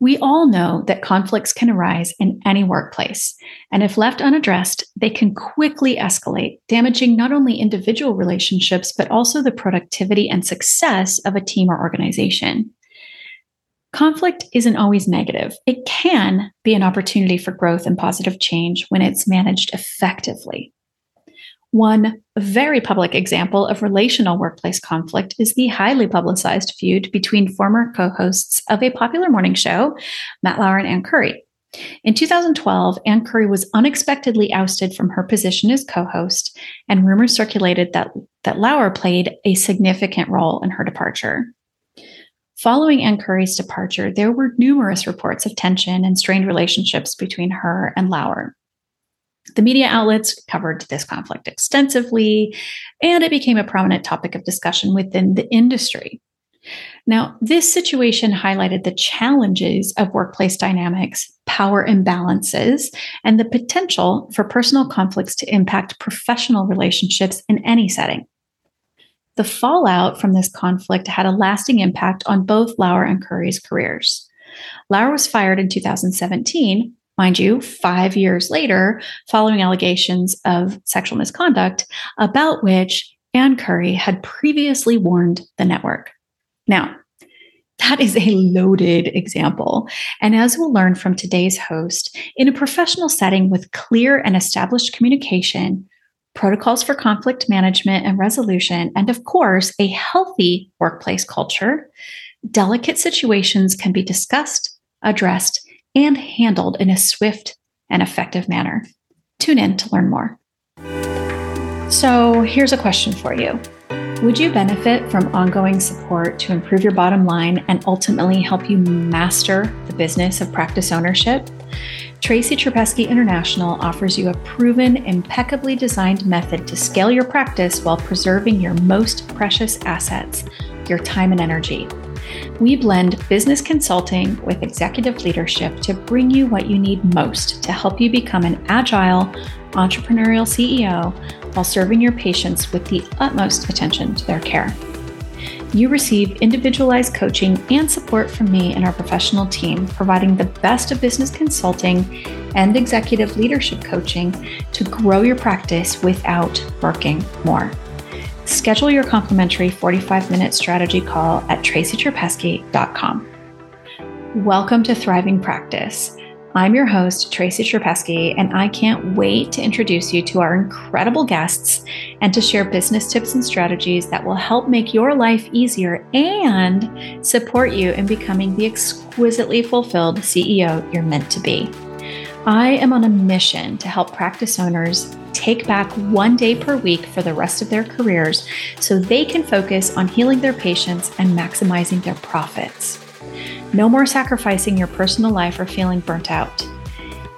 We all know that conflicts can arise in any workplace, and if left unaddressed, they can quickly escalate, damaging not only individual relationships, but also the productivity and success of a team or organization. Conflict isn't always negative. It can be an opportunity for growth and positive change when it's managed effectively. One very public example of relational workplace conflict is the highly publicized feud between former co hosts of a popular morning show, Matt Lauer and Ann Curry. In 2012, Ann Curry was unexpectedly ousted from her position as co host, and rumors circulated that, that Lauer played a significant role in her departure. Following Ann Curry's departure, there were numerous reports of tension and strained relationships between her and Lauer. The media outlets covered this conflict extensively, and it became a prominent topic of discussion within the industry. Now, this situation highlighted the challenges of workplace dynamics, power imbalances, and the potential for personal conflicts to impact professional relationships in any setting. The fallout from this conflict had a lasting impact on both Lauer and Curry's careers. Lauer was fired in 2017, mind you, five years later, following allegations of sexual misconduct, about which Ann Curry had previously warned the network. Now, that is a loaded example. And as we'll learn from today's host, in a professional setting with clear and established communication, protocols for conflict management and resolution, and of course, a healthy workplace culture, delicate situations can be discussed, addressed, and handled in a swift and effective manner. Tune in to learn more. So, here's a question for you Would you benefit from ongoing support to improve your bottom line and ultimately help you master the business of practice ownership? Tracy Trapesky International offers you a proven, impeccably designed method to scale your practice while preserving your most precious assets, your time and energy. We blend business consulting with executive leadership to bring you what you need most to help you become an agile, entrepreneurial CEO while serving your patients with the utmost attention to their care. You receive individualized coaching and support from me and our professional team, providing the best of business consulting and executive leadership coaching to grow your practice without working more. Schedule your complimentary 45 minute strategy call at tracytrapesky.com. Welcome to Thriving Practice. I'm your host, Tracy Trapesky, and I can't wait to introduce you to our incredible guests and to share business tips and strategies that will help make your life easier and support you in becoming the exquisitely fulfilled CEO you're meant to be. I am on a mission to help practice owners take back one day per week for the rest of their careers so they can focus on healing their patients and maximizing their profits. No more sacrificing your personal life or feeling burnt out.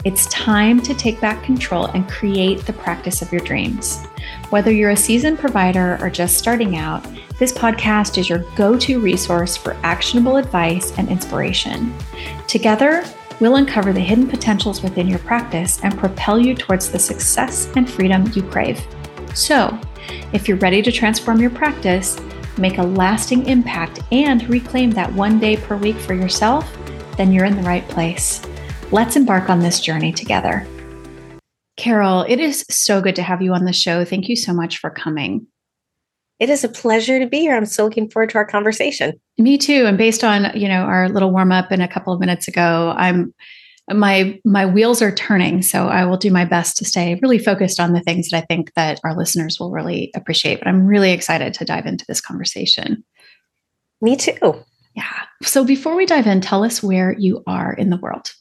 It's time to take back control and create the practice of your dreams. Whether you're a seasoned provider or just starting out, this podcast is your go to resource for actionable advice and inspiration. Together, We'll uncover the hidden potentials within your practice and propel you towards the success and freedom you crave. So, if you're ready to transform your practice, make a lasting impact, and reclaim that one day per week for yourself, then you're in the right place. Let's embark on this journey together. Carol, it is so good to have you on the show. Thank you so much for coming. It is a pleasure to be here. I'm so looking forward to our conversation. Me too. And based on, you know, our little warm up in a couple of minutes ago, I'm my my wheels are turning so i will do my best to stay really focused on the things that i think that our listeners will really appreciate but i'm really excited to dive into this conversation me too yeah so before we dive in tell us where you are in the world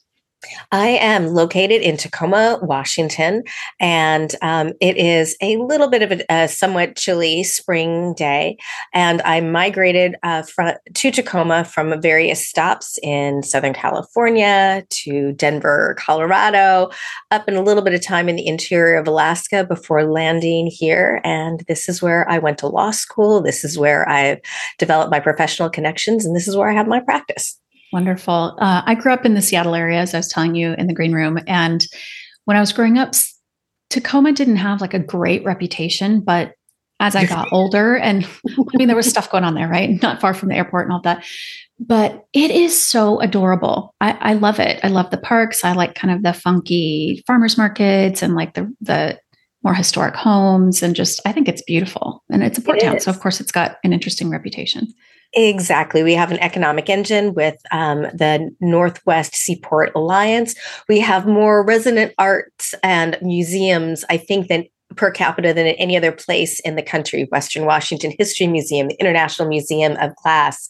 I am located in Tacoma, Washington, and um, it is a little bit of a, a, somewhat chilly spring day. And I migrated uh, from, to Tacoma from various stops in Southern California to Denver, Colorado, up in a little bit of time in the interior of Alaska before landing here. And this is where I went to law school. This is where I've developed my professional connections, and this is where I have my practice. Wonderful. Uh, I grew up in the Seattle area, as I was telling you in the green room. And when I was growing up, Tacoma didn't have like a great reputation, but as I got older. And I mean, there was stuff going on there, right? Not far from the airport and all that. But it is so adorable. I, I love it. I love the parks. I like kind of the funky farmers markets and like the the more historic homes and just I think it's beautiful. And it's a port it town. Is. So of course it's got an interesting reputation. Exactly. We have an economic engine with um, the Northwest Seaport Alliance. We have more resident arts and museums, I think, than per capita than any other place in the country. Western Washington History Museum, the International Museum of Glass,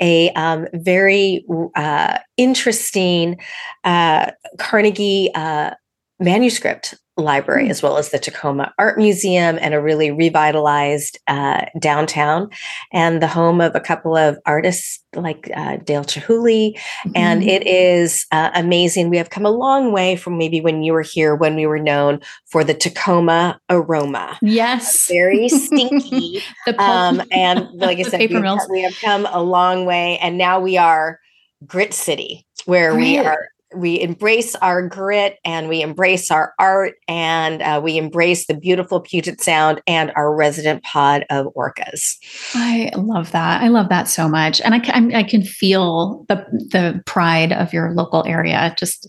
a um, very uh, interesting uh, Carnegie uh, manuscript library as well as the Tacoma Art Museum and a really revitalized uh, downtown and the home of a couple of artists like uh, Dale Chihuly. Mm-hmm. And it is uh, amazing. We have come a long way from maybe when you were here when we were known for the Tacoma aroma. Yes. Very stinky. the um, and like I said, we have, we have, come a long way. And now we are Grit City, where Grit. we are we embrace our grit and we embrace our art and uh, we embrace the beautiful Puget Sound and our resident pod of orcas. I love that. I love that so much, and I can I can feel the the pride of your local area. Just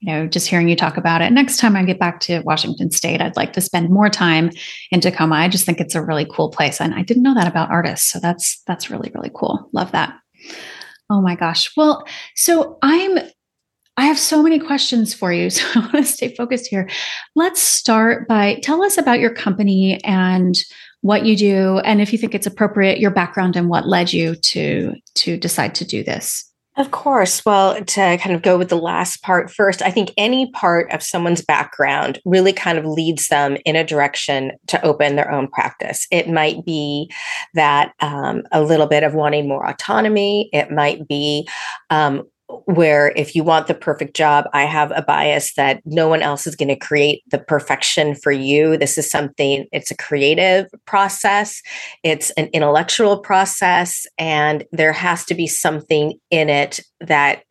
you know, just hearing you talk about it. Next time I get back to Washington State, I'd like to spend more time in Tacoma. I just think it's a really cool place, and I didn't know that about artists. So that's that's really really cool. Love that. Oh my gosh. Well, so I'm I have so many questions for you. So I want to stay focused here. Let's start by tell us about your company and what you do and if you think it's appropriate your background and what led you to to decide to do this. Of course. Well, to kind of go with the last part first, I think any part of someone's background really kind of leads them in a direction to open their own practice. It might be that um, a little bit of wanting more autonomy. It might be um, where if you want the perfect job, I have a bias that no one else is going to create the perfection for you. This is something, it's a creative process, it's an intellectual process, and there has to be something in it that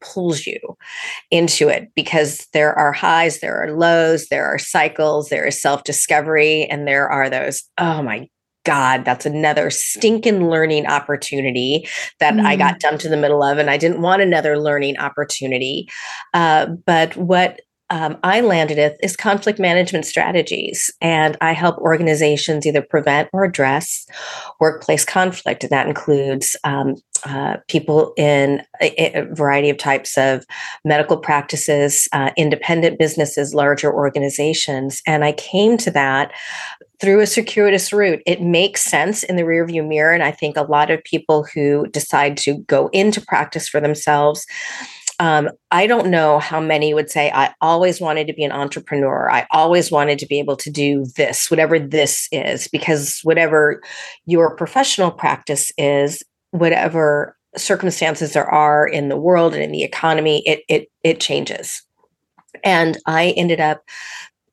pulls you into it because there are highs, there are lows, there are cycles, there is self discovery, and there are those, oh my God, that's another stinking learning opportunity that mm. I got dumped in the middle of, and I didn't want another learning opportunity. Uh, but what um, I landed with is conflict management strategies. And I help organizations either prevent or address workplace conflict. And that includes um, uh, people in a, a, variety of types of medical practices, uh, independent businesses, larger organizations. And I came to that through a circuitous route. It makes sense in the rearview mirror. And I think a lot of people who decide to go into practice for themselves. Um, I don't know how many would say, I always wanted to be an entrepreneur. I always wanted to be able to do this, whatever this is, because whatever your professional practice is, whatever circumstances there are in the world and in the economy, it it it changes. And I ended up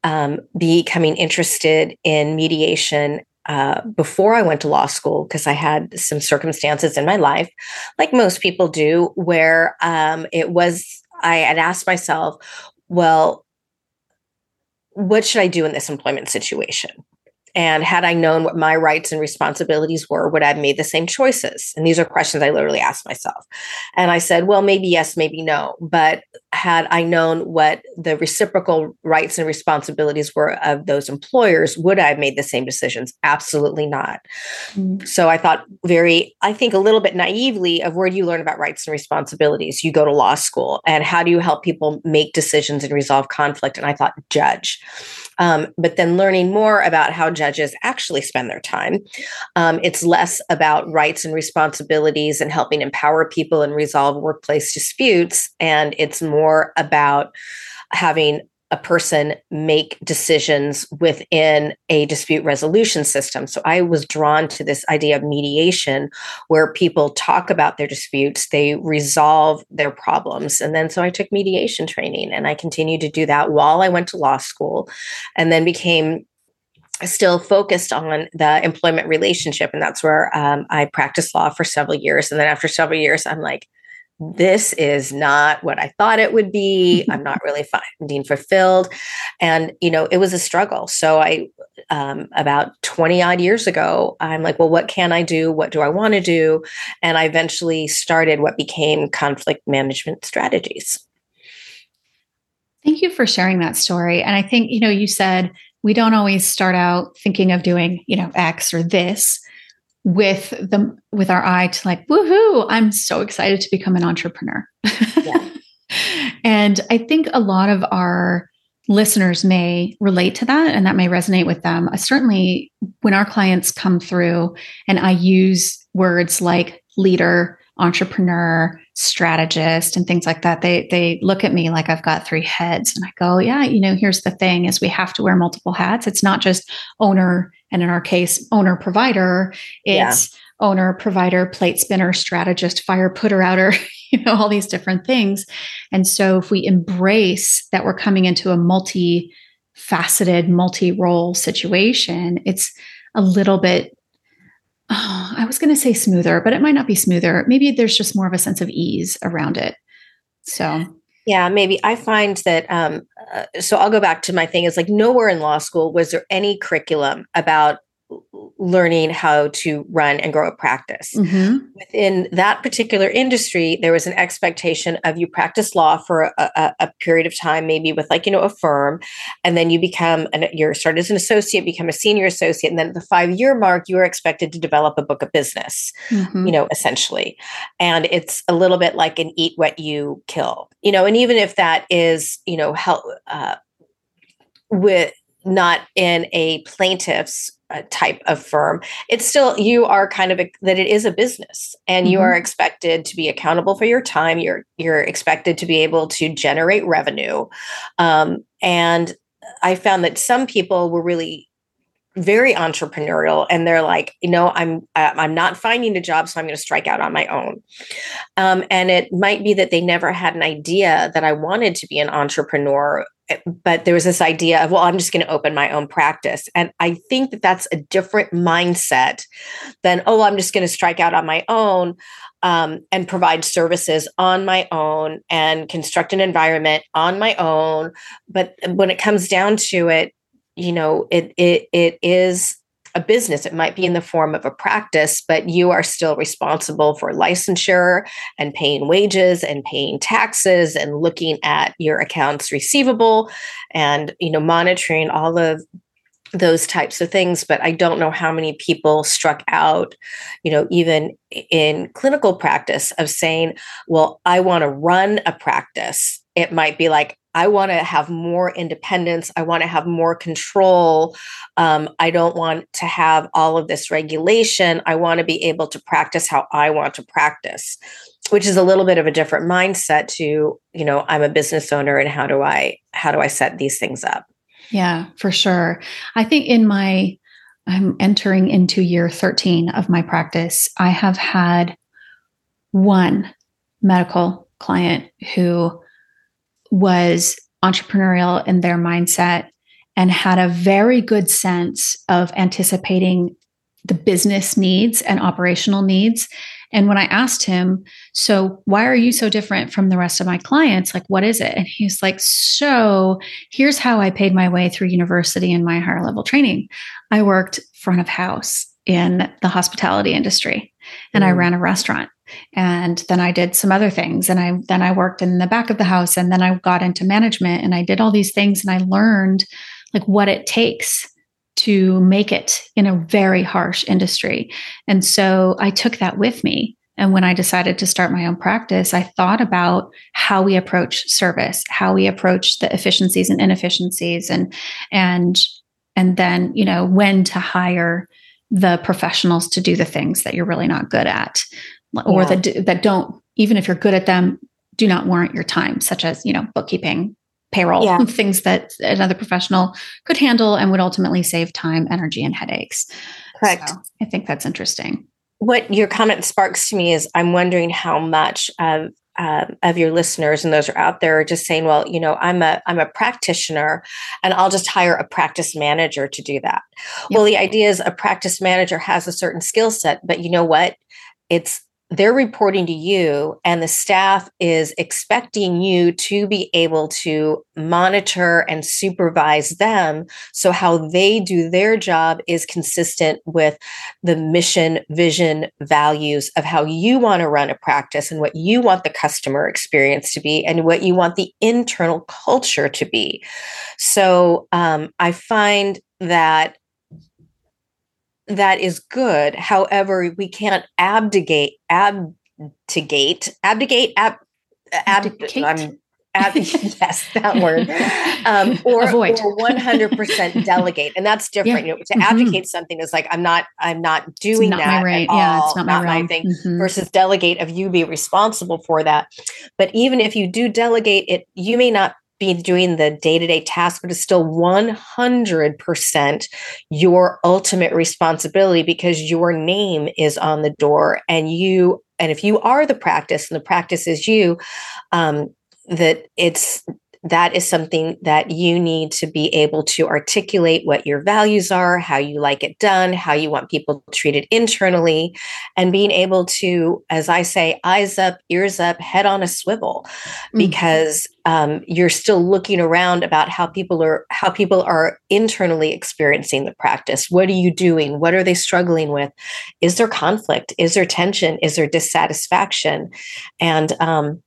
um, becoming interested in mediation uh, before I went to law school because I had some circumstances in my life, like most people do, where um, it was, I had asked myself, well, what should I do in this employment situation? And had I known what my rights and responsibilities were, would I have made the same choices? And these are questions I literally asked myself. And I said, well, maybe yes, maybe no. But had I known what the reciprocal rights and responsibilities were of those employers, would I have made the same decisions? Absolutely not. Mm-hmm. So I thought very, I think a little bit naively of where do you learn about rights and responsibilities? You go to law school. And how do you help people make decisions and resolve conflict? And I thought, judge. Um, but then learning more about how judges actually spend their time, um, it's less about rights and responsibilities and helping empower people and resolve workplace disputes. And it's more about having a person make decisions within a dispute resolution system. So I was drawn to this idea of mediation where people talk about their disputes, they resolve their problems. And then so I took mediation training and I continued to do that while I went to law school and then became still focused on the employment relationship and that's where um, i practiced law for several years and then after several years i'm like this is not what I thought it would be. I'm not really finding fulfilled. And, you know, it was a struggle. So I um, about 20 odd years ago, I'm like, well, what can I do? What do I want to do? And I eventually started what became conflict management strategies. Thank you for sharing that story. And I think, you know, you said we don't always start out thinking of doing, you know, X or this with the with our eye to like, woohoo, I'm so excited to become an entrepreneur. Yeah. and I think a lot of our listeners may relate to that and that may resonate with them. Uh, certainly, when our clients come through and I use words like leader, entrepreneur, strategist, and things like that, they they look at me like I've got three heads, and I go, yeah, you know, here's the thing: is we have to wear multiple hats. It's not just owner, and in our case, owner provider. It's yeah owner, provider, plate spinner, strategist, fire putter outer, you know, all these different things. And so if we embrace that we're coming into a multi faceted, multi role situation, it's a little bit, oh, I was going to say smoother, but it might not be smoother. Maybe there's just more of a sense of ease around it. So, yeah, maybe I find that. Um, uh, so I'll go back to my thing. Is like nowhere in law school was there any curriculum about learning how to run and grow a practice. Mm-hmm. Within that particular industry, there was an expectation of you practice law for a, a, a, period of time, maybe with like, you know, a firm, and then you become, an, you're started as an associate, become a senior associate. And then at the five year mark, you are expected to develop a book of business, mm-hmm. you know, essentially. And it's a little bit like an eat what you kill, you know, and even if that is, you know, help, uh, with, not in a plaintiff's type of firm it's still you are kind of a, that it is a business and mm-hmm. you are expected to be accountable for your time you're you're expected to be able to generate revenue um, and i found that some people were really very entrepreneurial and they're like you know i'm i'm not finding a job so i'm going to strike out on my own. Um, and it might be that they never had an idea that i wanted to be an entrepreneur eh, but there was this idea of well i'm just going to open my own practice. And i think that that's a different mindset than oh i'm just going to strike out on my own um, and provide services on my own and construct an environment on my own. But when it comes down to it you know it it it is a business. It might be in the form of a practice but you are still responsible for licensure and paying wages and paying taxes and looking at your accounts receivable and you know monitoring all of those types of things. But i don't know how many people struck out you know even in clinical practice of saying well i want to run a practice. It might be like I want to have more independence. I want to have more control. Um, I don't want to have all of this regulation. I want to be able to practice how I want to practice, which is a little bit of a different mindset to, you know, I'm a business owner and how do I how do I set these things up? Yeah, for sure. I think in my I'm entering into year 13 of my practice. I have had one medical client who was entrepreneurial in their mindset and had a very good sense of anticipating the business needs and operational needs. And when I asked him, So, why are you so different from the rest of my clients? Like, what is it? And he's like, So, here's how I paid my way through university and my higher level training. I worked front of house in the hospitality industry and mm. I ran a restaurant. And then i did some other things and i then i worked in the back of the house and then i got into management and i did all these things and i learned like what it takes to make it in a very harsh industry. And so i took that with me. And when i decided to start my own practice i thought about how we approach service how we approach the efficiencies and inefficiencies and and and then you know when to hire the professionals to do the things that you're really not good at or yeah. that that don't even if you're good at them do not warrant your time such as you know bookkeeping payroll yeah. things that another professional could handle and would ultimately save time energy and headaches correct so i think that's interesting what your comment sparks to me is i'm wondering how much of uh, of your listeners and those are out there are just saying well you know i'm a i'm a practitioner and i'll just hire a practice manager to do that yep. well the idea is a practice manager has a certain skill set but you know what it's they're reporting to you and the staff is expecting you to be able to monitor and supervise them. So how they do their job is consistent with the mission vision values of how you want to run a practice and what you want the customer experience to be and what you want the internal culture to be. So um, i find that that is good. However, we can't abdicate, abdicate, abdicate, ab, abdicate. I'm, ab, yes, that word. Um, or, Avoid. or 100% delegate. And that's different. Yeah. You know, to mm-hmm. advocate something is like, I'm not, I'm not doing not that. Right. Yeah, all, it's not, not my, my thing. Mm-hmm. Versus delegate of you be responsible for that. But even if you do delegate it, you may not be doing the day to day task, but it's still 100% your ultimate responsibility because your name is on the door. And you, and if you are the practice and the practice is you, um, that it's that is something that you need to be able to articulate what your values are, how you like it done, how you want people treated internally, and being able to, as I say, eyes up, ears up, head on a swivel, mm-hmm. because um, you're still looking around about how people are how people are internally experiencing the practice. What are you doing? What are they struggling with? Is there conflict? Is there tension? Is there dissatisfaction? And um,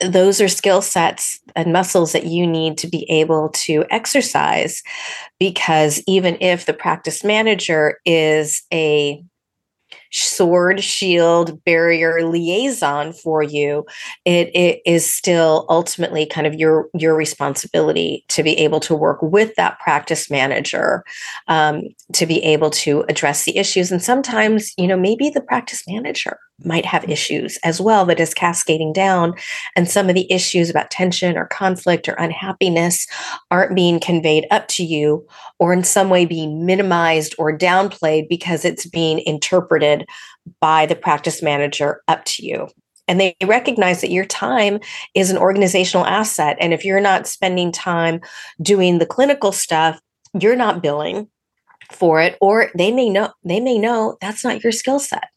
those are skill sets and muscles that you need to be able to exercise because even if the practice manager is a sword, shield, barrier liaison for you, it, it is still ultimately kind of your your responsibility to be able to work with that practice manager um, to be able to address the issues. And sometimes, you know, maybe the practice manager might have issues as well that is cascading down, and some of the issues about tension or conflict or unhappiness aren't being conveyed up to you, or in some way being minimized or downplayed because it's being interpreted by the practice manager up to you. And they recognize that your time is an organizational asset. And if you're not spending time doing the clinical stuff, you're not billing for it, or they may know they may know that's not your skill set.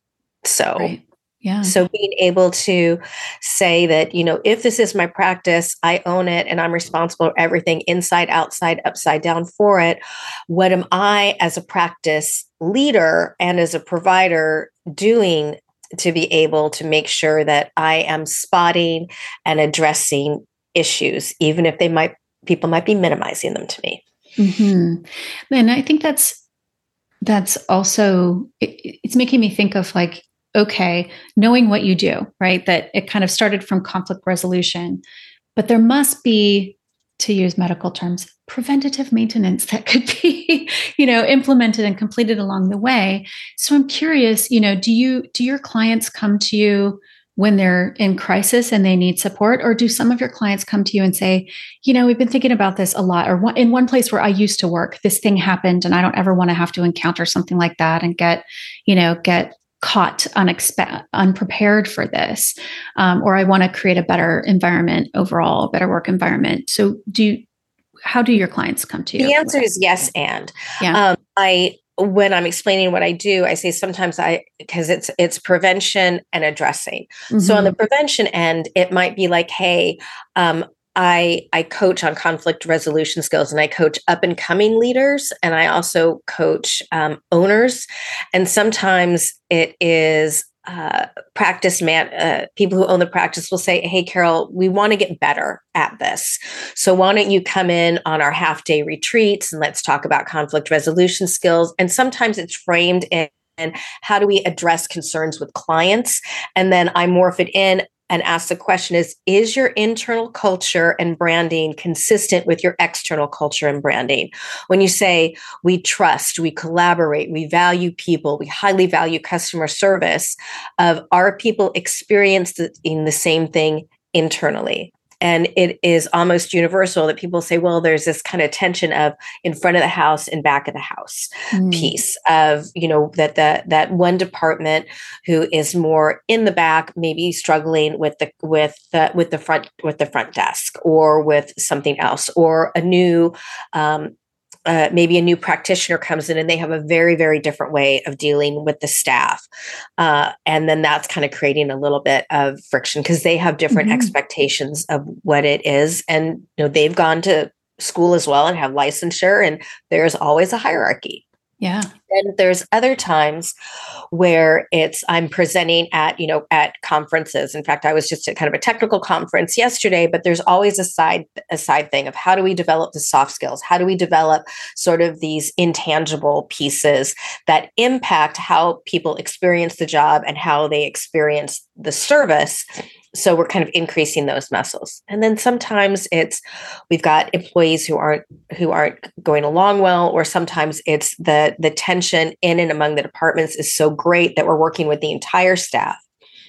So right. Yeah. So being able to say that, you know, if this is my practice, I own it and I'm responsible for everything inside, outside, upside down for it. What am I as a practice leader and as a provider doing to be able to make sure that I am spotting and addressing issues, even if they might, people might be minimizing them to me. Mm-hmm. And I think that's, that's also, it, it's making me think of like, okay, knowing what you do, right? That it kind of started from conflict resolution, but there must be, to use medical terms, preventative maintenance that could be, you know, implemented and completed along the way. So I'm curious, you know, do you do your clients come to you when they're in crisis and they need support or do some of your clients come to you and say you know we've been thinking about this a lot or in one place where i used to work this thing happened and i don't ever want to have to encounter something like that and get you know get caught unexpected, unprepared for this, um, or I want to create a better environment overall, a better work environment. So, do you, how do your clients come to you? The answer is yes, and yeah. Um, I when I'm explaining what I do, I say sometimes I because it's it's prevention and addressing. Mm-hmm. So on the mm-hmm. prevention end, it might be like, hey, um, I I coach on conflict resolution skills, and I coach up and coming leaders, and I also coach um, owners. And sometimes it is uh, practice man uh, people who own the practice will say hey carol we want to get better at this. So why don't you come in on our half day retreats and let's talk about conflict resolution skills? And sometimes it's framed in and how do we address concerns with clients? And then i morph it in and ask the question is is your internal culture and branding consistent with your external culture and branding? When you say we trust we collaborate we value people we highly value customer service of are people experiencing the same thing internally and it is almost universal that people say, well, there's this kind of tension of in front of the house and back of the house mm. piece of, you know, that the that one department who is more in the back, maybe struggling with the with the with the front with the front desk or with something else, or a new um, uh, maybe a new practitioner comes in and they have a very very different way of dealing with the staff. Uh, and then that's kind of creating a little bit of friction because they have different mm-hmm. expectations of what it is. And you know they've gone to school as well and have licensure and there's always a hierarchy yeah. And there's other times where it's I'm presenting at, you know, at conferences. In fact, I was just at kind of a technical conference yesterday, but there's always a side a side thing of how do we develop the soft skills? How do we develop sort of these intangible pieces that impact how people experience the job and how they experience the service so we're kind of increasing those muscles. And then sometimes it's we've got employees who aren't who aren't going along well or sometimes it's the the tension in and among the departments is so great that we're working with the entire staff.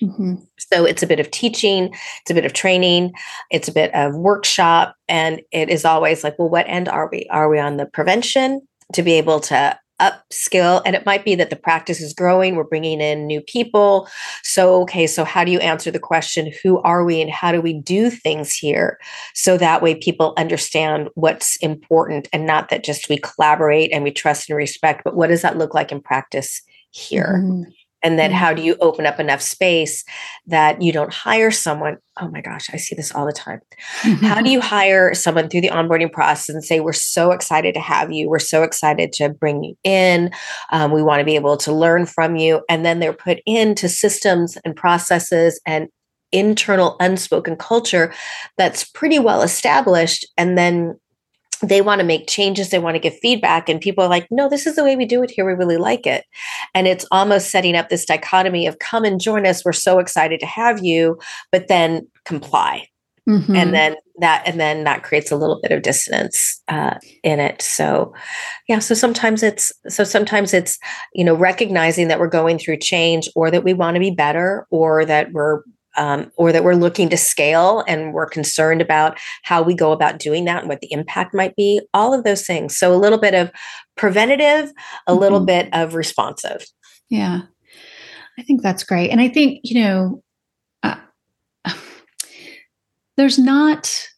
Mm-hmm. so it's a bit of teaching it's a bit of training it's a bit of workshop and it is always like well what end are we? Are we on the prevention to be able to upskill and it might be that the practice is growing we're bringing in new people. So okay so how do you answer the question who are we and how do we do things here? So that way people understand what's important and not that just we collaborate and we trust and respect but what does that look like in practice here? Mm-hmm and then how do you open up enough space that you don't hire someone oh my gosh i see this all the time. How do you hire someone through the onboarding process and say we're so excited to have you. We're so excited to bring you in. Um, we want to be able to learn from you. And then they're put into systems and processes and internal unspoken culture that's pretty well established. And then they want to make changes they want to give feedback and people are like no this is the way we do it here we really like it. And it's almost setting up this dichotomy of come and join us we're so excited to have you but then comply. Mm-hmm. and then that and then that creates a little bit of dissonance uh, in it. So yeah so sometimes it's so sometimes it's you know recognizing that we're going through change or that we want to be better or that we're um, or that we're looking to scale and we're concerned about how we go about doing that and what the impact might be, all of those things. So a little bit of preventative, a mm-hmm. little bit of responsive. Yeah. I think that's great. And I think, you know, uh, there's not,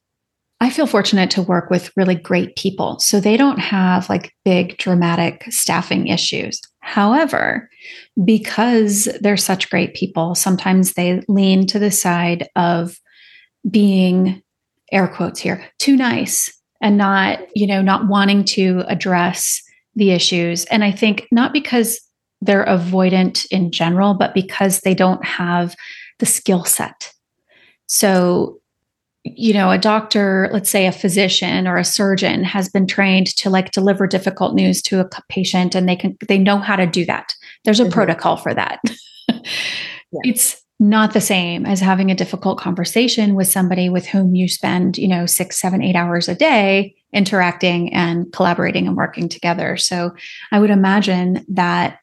I feel fortunate to work with really great people. So they don't have like big dramatic staffing issues. However, because they're such great people, sometimes they lean to the side of being air quotes here too nice and not, you know, not wanting to address the issues. And I think not because they're avoidant in general, but because they don't have the skill set. So you know a doctor let's say a physician or a surgeon has been trained to like deliver difficult news to a patient and they can they know how to do that there's a mm-hmm. protocol for that yeah. it's not the same as having a difficult conversation with somebody with whom you spend you know six seven eight hours a day interacting and collaborating and working together so i would imagine that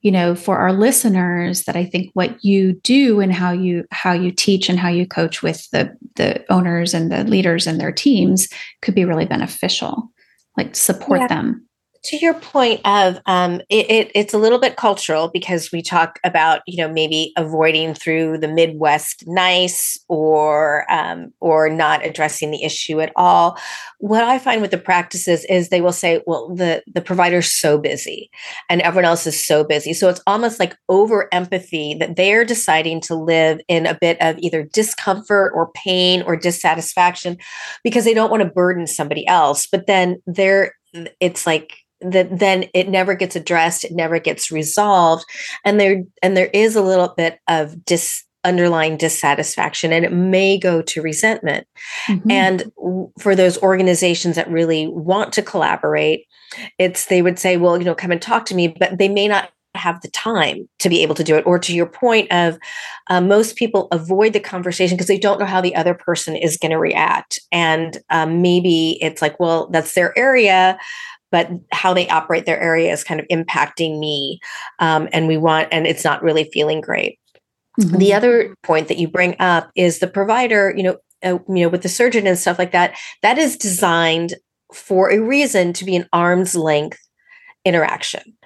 you know for our listeners that i think what you do and how you how you teach and how you coach with the the owners and the leaders and their teams could be really beneficial like support yeah. them to your point of um, it, it, it's a little bit cultural because we talk about you know maybe avoiding through the midwest nice or um, or not addressing the issue at all. What i find with the practices is they will say well the the provider's so busy and everyone else is so busy. So it's almost like over empathy that they're deciding to live in a bit of either discomfort or pain or dissatisfaction because they don't want to burden somebody else. But then they're it's like that then it never gets addressed it never gets resolved and there and there is a little bit of dis underlying dissatisfaction and it may go to resentment mm-hmm. and for those organizations that really want to collaborate it's they would say well you know come and talk to me but they may not have the time to be able to do it or to your point of uh, most people avoid the conversation because they don't know how the other person is going to react and um, maybe it's like well that's their area but how they operate their area is kind of impacting me. Um, and we want, and it's not really feeling great. Mm-hmm. The other point that you bring up is the provider, you know, uh, you know, with the surgeon and stuff like that, that is designed for a reason to be an arm's length interaction.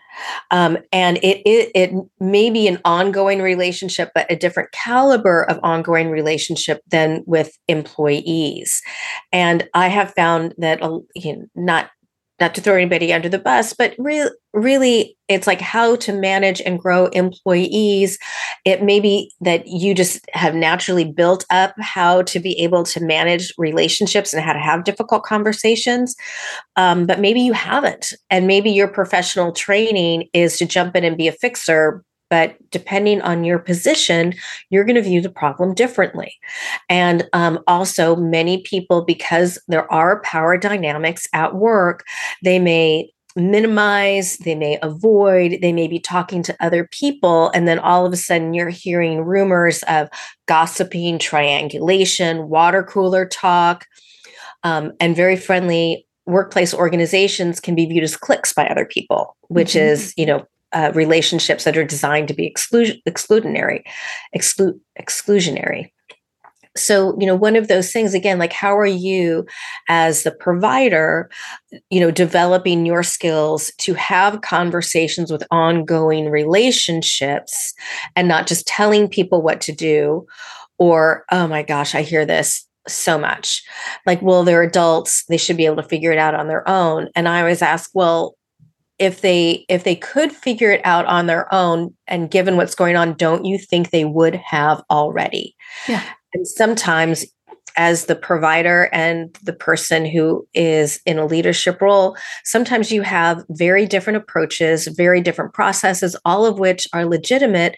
Um, and it, it, it may be an ongoing relationship, but a different caliber of ongoing relationship than with employees. And I have found that uh, you know, not not to throw anybody under the bus, but really, really, it's like how to manage and grow employees. It may be that you just have naturally built up how to be able to manage relationships and how to have difficult conversations, um, but maybe you haven't. And maybe your professional training is to jump in and be a fixer, but depending on your position, you're going to view the problem differently. And um, also, many people, because there are power dynamics at work, they may minimize, they may avoid, they may be talking to other people. And then all of a sudden, you're hearing rumors of gossiping, triangulation, water cooler talk, um, and very friendly workplace organizations can be viewed as cliques by other people, which mm-hmm. is, you know, uh, relationships that are designed to be exclu- exclusionary, exclu- exclusionary. So, you know, one of those things again, like how are you as the provider, you know, developing your skills to have conversations with ongoing relationships and not just telling people what to do or, oh my gosh, I hear this so much. Like, well, they're adults, they should be able to figure it out on their own. And I always ask, well, if they if they could figure it out on their own and given what's going on don't you think they would have already? Yeah. And sometimes as the provider and the person who is in a leadership role sometimes you have very different approaches very different processes all of which are legitimate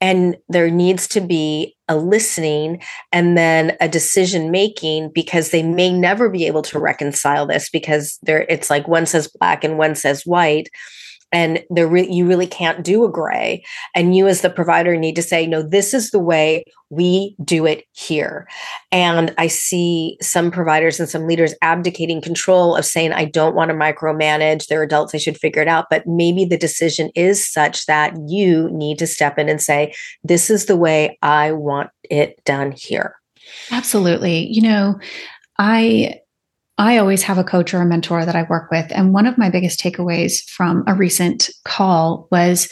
and there needs to be a listening and then a decision making because they may never be able to reconcile this because there it's like one says black and one says white and there re- you really can't do a gray. And you as the provider need to say no this is the way we do it here. And i see some providers and some leaders abdicating control of saying i don't want to micromanage. They're adults they should figure it out. But maybe the decision is such that you need to step in and say this is the way i want it done here. Absolutely. You know i I always have a coach or a mentor that I work with. And one of my biggest takeaways from a recent call was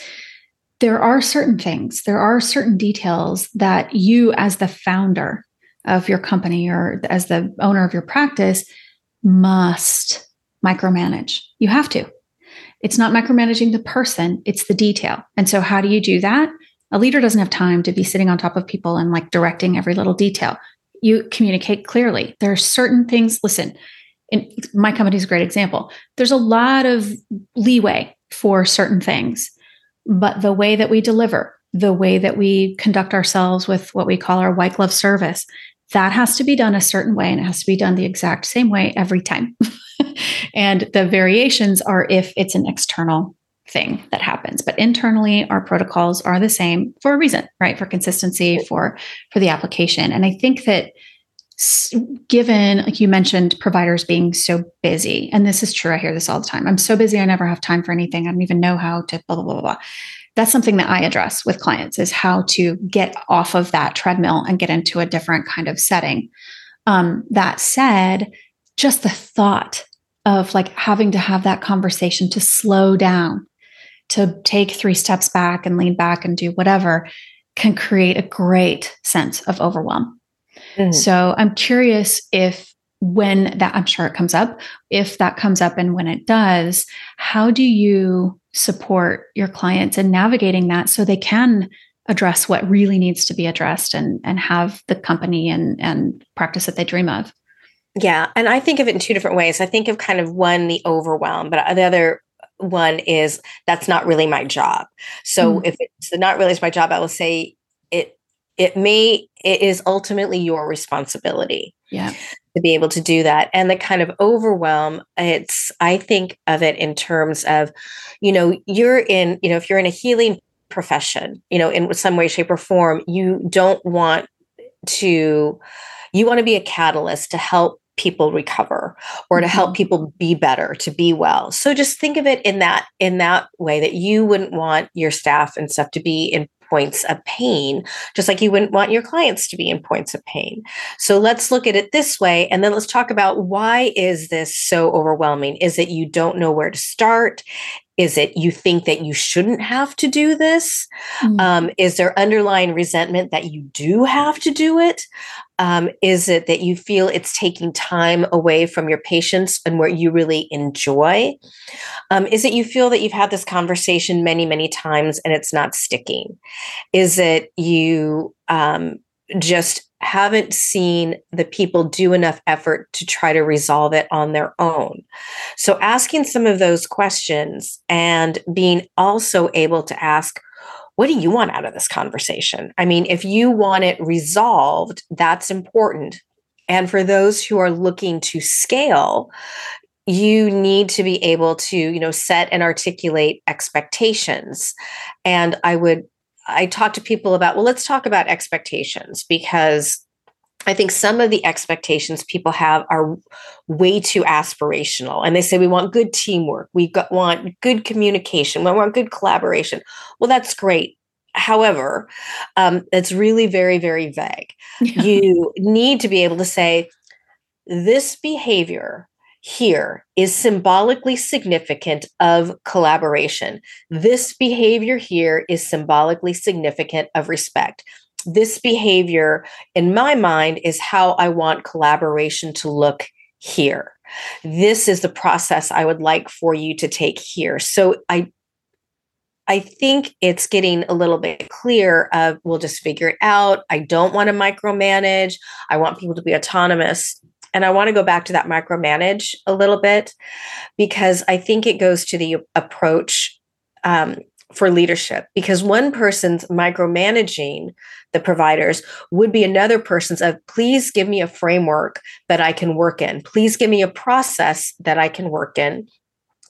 there are certain things, there are certain details that you, as the founder of your company or as the owner of your practice, must micromanage. You have to. It's not micromanaging the person, it's the detail. And so, how do you do that? A leader doesn't have time to be sitting on top of people and like directing every little detail you communicate clearly. There are certain things, listen, in my company is a great example. There's a lot of leeway for certain things, but the way that we deliver, the way that we conduct ourselves with what we call our white glove service, that has to be done a certain way and it has to be done the exact same way every time. and the variations are if it's an external thing that happens. But internally our protocols are the same for a reason right? For consistency for for the application. And i think that given like you mentioned providers being so busy and this is true i hear this all the time i'm so busy i never have time for anything i don't even know how to blah blah blah blah. That's something that i address with clients is how to get off of that treadmill and get into a different kind of setting. Um, that said just the thought of like having to have that conversation to slow down to take three steps back and lean back and do whatever can create a great sense of overwhelm. Mm-hmm. So I'm curious if when that I'm sure it comes up, if that comes up and when it does, how do you support your clients in navigating that so they can address what really needs to be addressed and and have the company and and practice that they dream of? Yeah, and I think of it in two different ways. I think of kind of one the overwhelm, but the other one is that's not really my job. So mm. if it's not really my job, I will say it it may it is ultimately your responsibility. Yeah. To be able to do that. And the kind of overwhelm, it's I think of it in terms of, you know, you're in, you know, if you're in a healing profession, you know, in some way, shape, or form, you don't want to you want to be a catalyst to help people recover or to help mm-hmm. people be better to be well. So just think of it in that in that way that you wouldn't want your staff and stuff to be in points of pain just like you wouldn't want your clients to be in points of pain. So let's look at it this way and then let's talk about why is this so overwhelming? Is it you don't know where to start Is it you think that you shouldn't have to do this? Mm-hmm. Um, is there underlying resentment that you do have to do it? Um, is it that you feel it's taking time away from your patients and what you really enjoy? Um, is it you feel that you've had this conversation many, many times and it's not sticking? Is it you um, just haven't seen the people do enough effort to try to resolve it on their own. So, asking some of those questions and being also able to ask, what do you want out of this conversation? I mean, if you want it resolved, that's important. And for those who are looking to scale, you need to be able to, you know, set and articulate expectations. And I would I talk to people about, well, let's talk about expectations because I think some of the expectations people have are way too aspirational. And they say, we want good teamwork, we got, want good communication, we want good collaboration. Well, that's great. However, um, it's really very, very vague. Yeah. You need to be able to say, this behavior here is symbolically significant of collaboration. This behavior here is symbolically significant of respect. This behavior, in my mind, is how I want collaboration to look here. This is the process I would like for you to take here. So I I think it's getting a little bit clear of we'll just figure it out. I don't want to micromanage. I want people to be autonomous. And I want to go back to that micromanage a little bit because I think it goes to the approach um, for leadership because one person's micromanaging the providers would be another person's of please give me a framework that I can work in. Please give me a process that I can work in.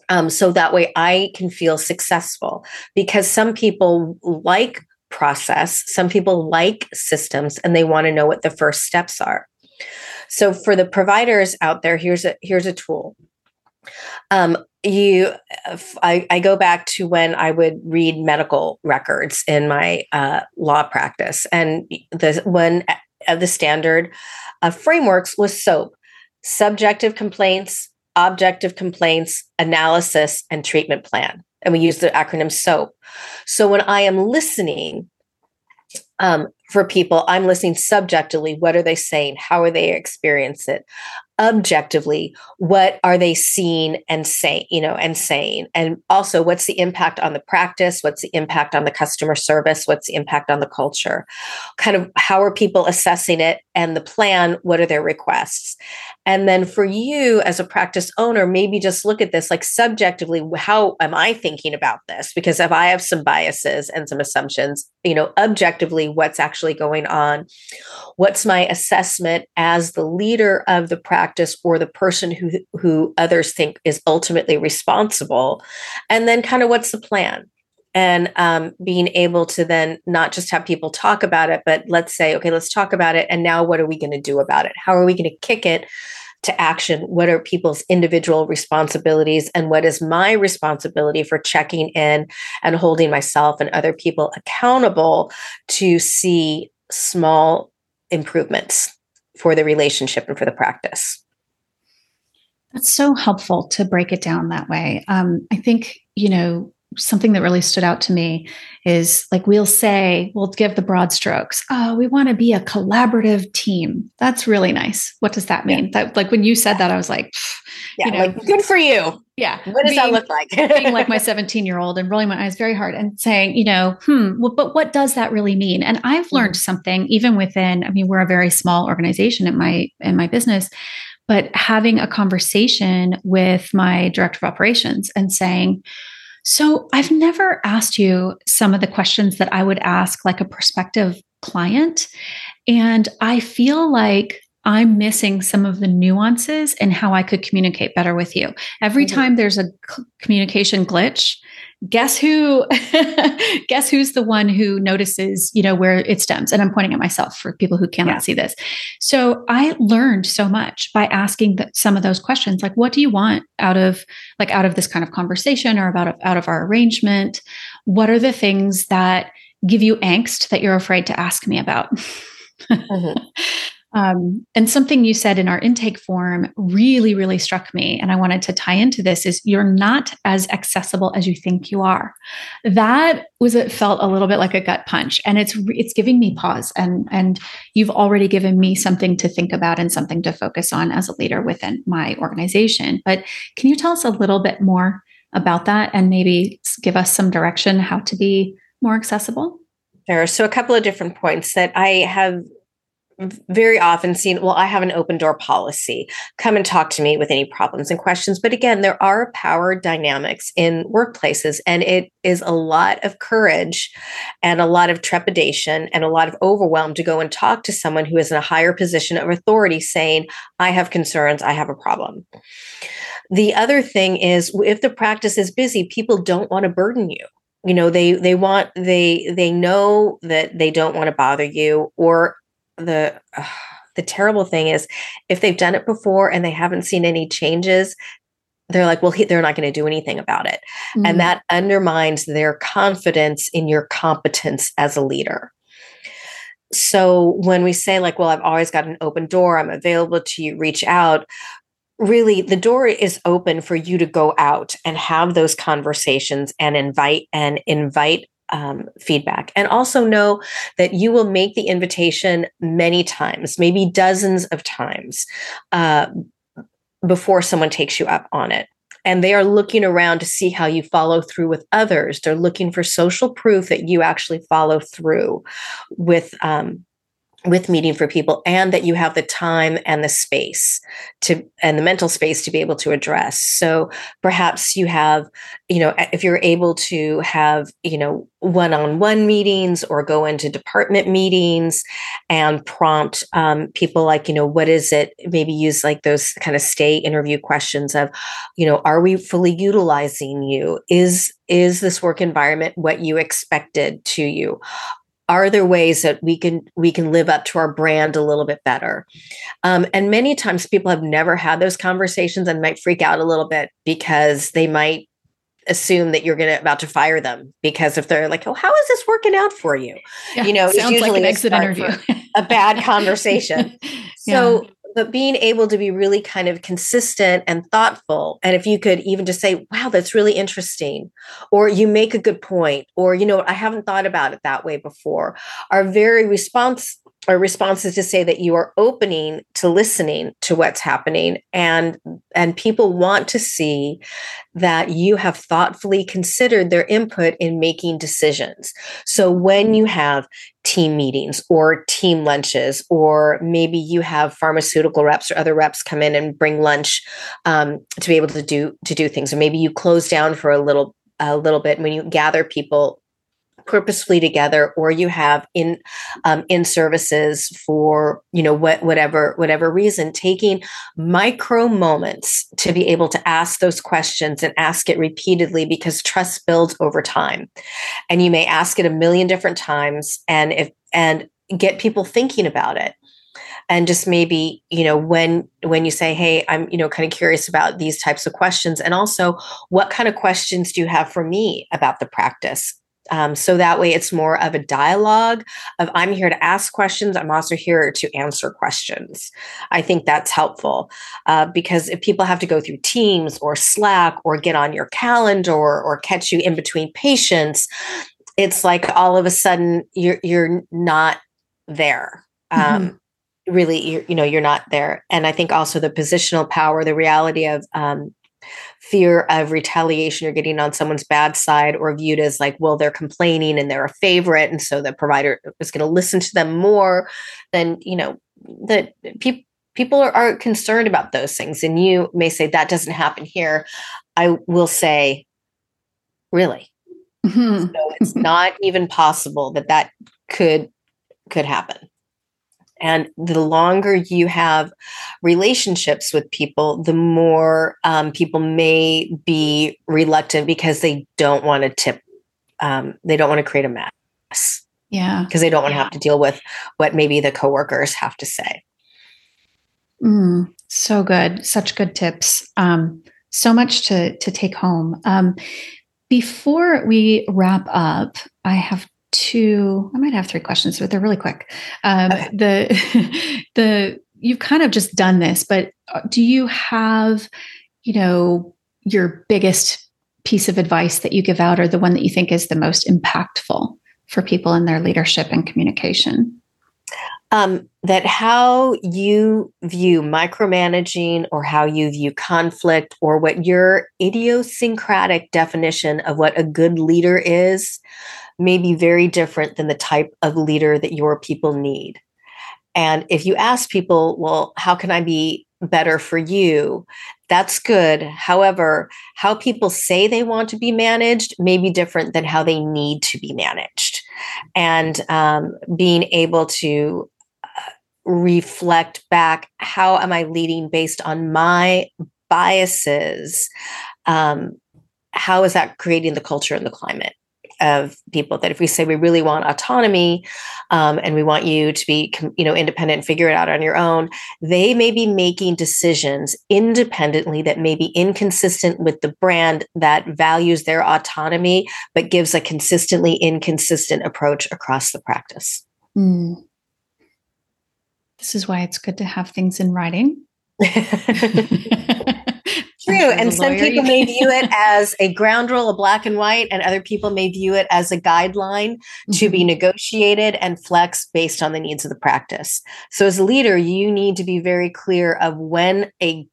Um, so that way I can feel successful because some people like process, some people like systems, and they want to know what the first steps are. So for the providers out there, here's a here's a tool. Um, you, I, I, go back to when I would read medical records in my uh, law practice, and the one of the standard uh, frameworks was SOAP: subjective complaints, objective complaints, analysis, and treatment plan. And we use the acronym SOAP. So when I am listening um, for people, I'm listening subjectively. What are they saying? How are they experience it? Objectively, what are they seeing and saying, you know, and saying? And also, what's the impact on the practice? What's the impact on the customer service? What's the impact on the culture? Kind of how are people assessing it? And the plan, what are their requests? And then for you as a practice owner, maybe just look at this like subjectively, how am I thinking about this? Because if I have some biases and some assumptions, you know, objectively, what's actually going on? What's my assessment as the leader of the practice or the person who, who others think is ultimately responsible? And then kind of what's the plan? and um, being able to then not just have people talk about it, but let's say, okay, let's talk about it. And now what are we going to do about it? How are we going to kick it to action? What are people's individual responsibilities? And what is my responsibility for checking in and holding myself and other people accountable to see small improvements for the relationship and for the practice? That's so helpful to break it down that way. Um, I think, you know, something that really stood out to me is like we'll say we'll give the broad strokes oh we want to be a collaborative team. That's really nice. What does that mean? Yeah. that like when you said that i was like yeah, you know like good for you. Yeah. What does being, that look like? being like my 17 year old and rolling my eyes very hard and saying you know hmm well, but what does that really mean? And i've mm-hmm. learned something even within i mean we're a very small organization in my in my business but having a conversation with my director of operations and saying so I've never asked you some of the questions that I would ask like a prospective client. And I feel like I'm missing some of the nuances and how I could communicate better with you. Every mm-hmm. time there's a communication glitch, guess who guess who's the one who notices you know where it stems and i'm pointing at myself for people who cannot yeah. see this so i learned so much by asking the, some of those questions like what do you want out of like out of this kind of conversation or about out of our arrangement what are the things that give you angst that you're afraid to ask me about mm-hmm. Um, and something you said in our intake form really, really struck me. And I wanted to tie into this is you're not as accessible as you think you are. That was it felt a little bit like a gut punch. And it's it's giving me pause. And and you've already given me something to think about and something to focus on as a leader within my organization. But can you tell us a little bit more about that and maybe give us some direction how to be more accessible? Sure. So a couple of different points that I have very often seen well i have an open door policy. Come and talk to me with any problems and questions. But again there are power dynamics in workplaces and it is a lot of courage and a lot of trepidation and a lot of overwhelm to go and talk to someone who is in a higher position of authority saying i have concerns i have a problem. The other thing is if the practice is busy people don't want to burden you. You know they they want they they know that they don't want to bother you or the uh, the terrible thing is if they've done it before and they haven't seen any changes they're like well he, they're not going to do anything about it mm-hmm. and that undermines their confidence in your competence as a leader so when we say like well i've always got an open door i'm available to you reach out really the door is open for you to go out and have those conversations and invite and invite um, feedback. And also know that you will make the invitation many times maybe dozens of times uh, before someone takes you up on it. And they are looking around to see how you follow through with others. They're looking for social proof that you actually follow through with um, with meeting for people and that you have the time and the space to and the mental space to be able to address. So perhaps you have you know if you're able to have you know one-on-one meetings or go into department meetings and prompt um, people like you know what is it? Maybe use like those kind of stay interview questions of you know are we fully utilizing you? Is is this work environment what you expected to you are there ways that we can we can live up to our brand a little bit better? Um, and many times people have never had those conversations and might freak out a little bit because they might assume that you're gonna about to fire them because if they're like oh how is this working out for you? Yeah, you know it's usually like an exit interview. a bad conversation. So but being able to be really kind of consistent and thoughtful. And if you could even just say wow that's really interesting or you make a good point or you know i haven't thought about it that way before are very response or responses to say that you are opening to listening to what's happening and and people want to see that you have thoughtfully considered their input in making decisions. So when you have team meetings or team lunches or maybe you have pharmaceutical reps or other reps come in and bring lunch um, to be able to do to do things or maybe you close down for a little a little bit when you gather people purposefully together or you have in um, in services for you know what whatever whatever reason taking micro moments to be able to ask those questions and ask it repeatedly because trust builds over time. And you may ask it a million different times and if and get people thinking about it. And just maybe you know when when you say hey i'm you know kind of curious about these types of questions and also what kind of questions do you have for me about the practice um, so that way it's more of a dialogue of I'm here to ask questions. I'm also here to answer questions. I think that's helpful uh, because if people have to go through Teams or Slack or get on your calendar or, catch you in between patients, it's like all of a sudden you're you're not there. Mm-hmm. Um, really, you're, you know, you're not there. And I think also the positional power, the reality of um, fear of retaliation or getting on someone's bad side or viewed as like, well, they're complaining and they're a favorite. And so the provider is going to listen to them more than, you know, that people people are, are concerned about those things. And you may say that doesn't happen here. I will say, really? Mm-hmm. So it's not even possible that that could could happen. And the longer you have relationships with people, the more um, people may be reluctant because they don't want to tip, um, they don't want to create a mess. Yeah. Because they don't want to yeah. have to deal with what maybe the coworkers have to say. Mm, so good. Such good tips. Um, so much to, to take home. Um, before we wrap up, I have two, I might have three questions, but they're really quick. Um, okay. The, the, you've kind of just done this, but uh, do you have, you know, your biggest piece of advice that you give out or the one that you think is the most impactful for people in their leadership and communication? Um, that how you view micromanaging or how you view conflict or what your idiosyncratic definition of what a good leader is may be very different than the type of leader that your people need. And if you ask people, well, how can I be better for you? That's good. However, how people say they want to be managed may be different than how they need to be managed. And um, being able to uh, reflect back how am I leading based on my biases? Um, how is that creating the culture and the climate? Of people that if we say we really want autonomy um, and we want you to be you know independent and figure it out on your own they may be making decisions independently that may be inconsistent with the brand that values their autonomy but gives a consistently inconsistent approach across the practice mm. this is why it's good to have things in writing true. And some people may view it as a ground rule, a black and white, and other people may view it as a guideline mm-hmm. to be mm-hmm. negotiated and flexed based on the needs of the practice. So, as a leader, you need to be very clear of when a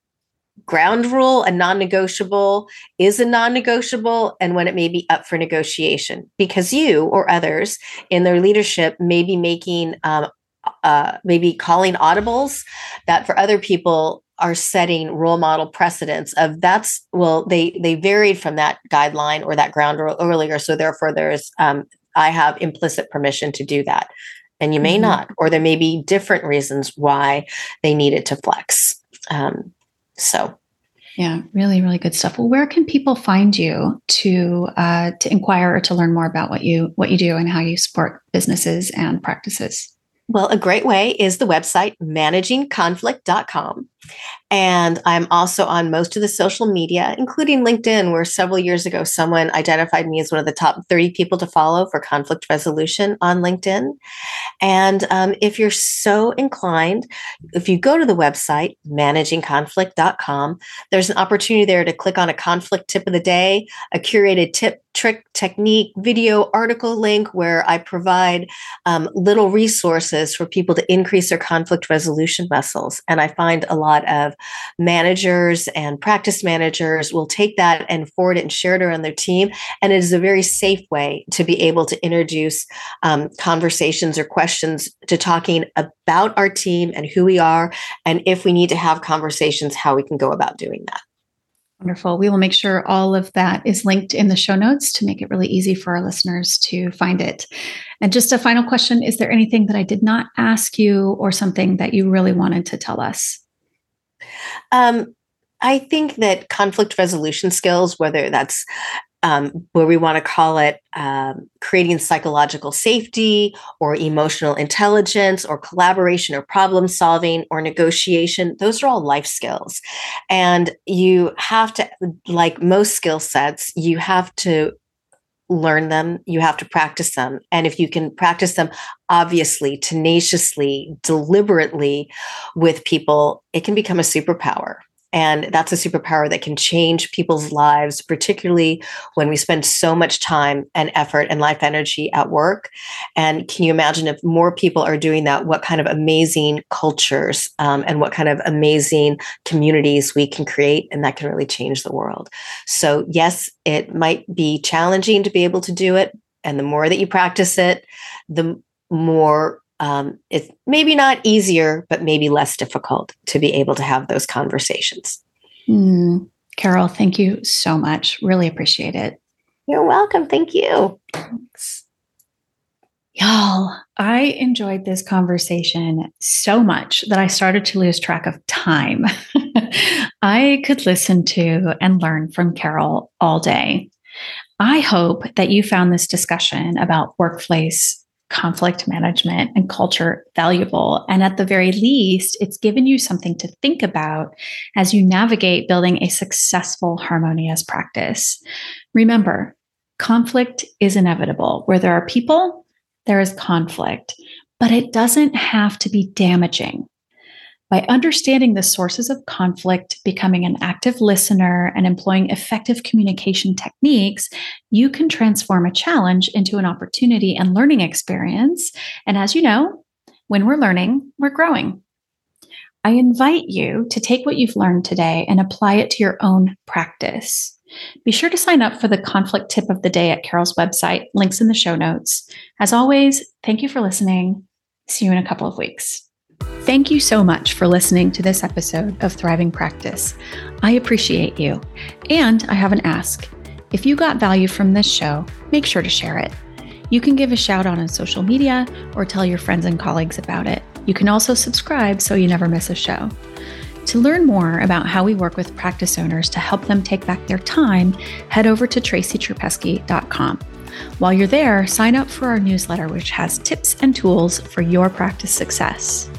ground rule, a non negotiable, is a non negotiable, and when it may be up for negotiation because you or others in their leadership may be making um, uh, maybe calling audibles that for other people are setting role model precedents of that's well they they varied from that guideline or that ground rule earlier. So therefore there's um, i have implicit permission to do that. And you may mm-hmm. not or there may be different reasons why they needed to flex. Um, so. Yeah really really good stuff. Well where can people find you to uh, to inquire or to learn more about what you what you do and how you support businesses and practices? Well, a great way is the website managingconflict.com. And I'm also on most of the social media, including LinkedIn, where several years ago someone identified me as one of the top 30 people to follow for conflict resolution on LinkedIn. And um, if you're so inclined, if you go to the website, managingconflict.com, there's an opportunity there to click on a conflict tip of the day, a curated tip trick, technique, video, article link where I provide um, little resources for people to increase their conflict resolution muscles. And I find a lot of managers and practice managers will take that and forward it and share it around their team. And it is a very safe way to be able to introduce um, conversations or questions to talking about our team and who we are. And if we need to have conversations, how we can go about doing that. Wonderful. We will make sure all of that is linked in the show notes to make it really easy for our listeners to find it. And just a final question Is there anything that I did not ask you or something that you really wanted to tell us? Um, I think that conflict resolution skills, whether that's um, where we want to call it um, creating psychological safety or emotional intelligence or collaboration or problem solving or negotiation. Those are all life skills. And you have to, like most skill sets, you have to learn them, you have to practice them. And if you can practice them obviously, tenaciously, deliberately with people, it can become a superpower. And that's a superpower that can change people's lives, particularly when we spend so much time and effort and life energy at work. And can you imagine if more people are doing that, what kind of amazing cultures um, and what kind of amazing communities we can create? And that can really change the world. So, yes, it might be challenging to be able to do it. And the more that you practice it, the more um, it's maybe not easier, but maybe less difficult to be able to have those conversations. Mm. Carol, thank you so much. Really appreciate it. You're welcome. Thank you. Thanks. Y'all, I enjoyed this conversation so much that I started to lose track of time. I could listen to and learn from Carol all day. I hope that you found this discussion about workplace conflict management and culture valuable. And at the very least, it's given you something to think about as you navigate building a successful, harmonious practice. Remember, conflict is inevitable. Where there are people, there is conflict, but it doesn't have to be damaging. By understanding the sources of conflict, becoming an active listener, and employing effective communication techniques, you can transform a challenge into an opportunity and learning experience. And as you know, when we're learning, we're growing. I invite you to take what you've learned today and apply it to your own practice. Be sure to sign up for the conflict tip of the day at Carol's website, links in the show notes. As always, thank you for listening. See you in a couple of weeks. Thank you so much for listening to this episode of Thriving Practice. I appreciate you. And I have an ask. If you got value from this show, make sure to share it. You can give a shout out on social media or tell your friends and colleagues about it. You can also subscribe so you never miss a show. To learn more about how we work with practice owners to help them take back their time, head over to tracytrupesky.com. While you're there, sign up for our newsletter, which has tips and tools for your practice success.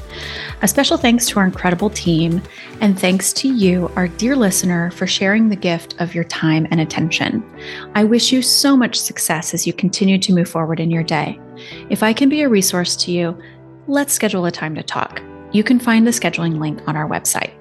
A special thanks to our incredible team, and thanks to you, our dear listener, for sharing the gift of your time and attention. I wish you so much success as you continue to move forward in your day. If I can be a resource to you, let's schedule a time to talk. You can find the scheduling link on our website.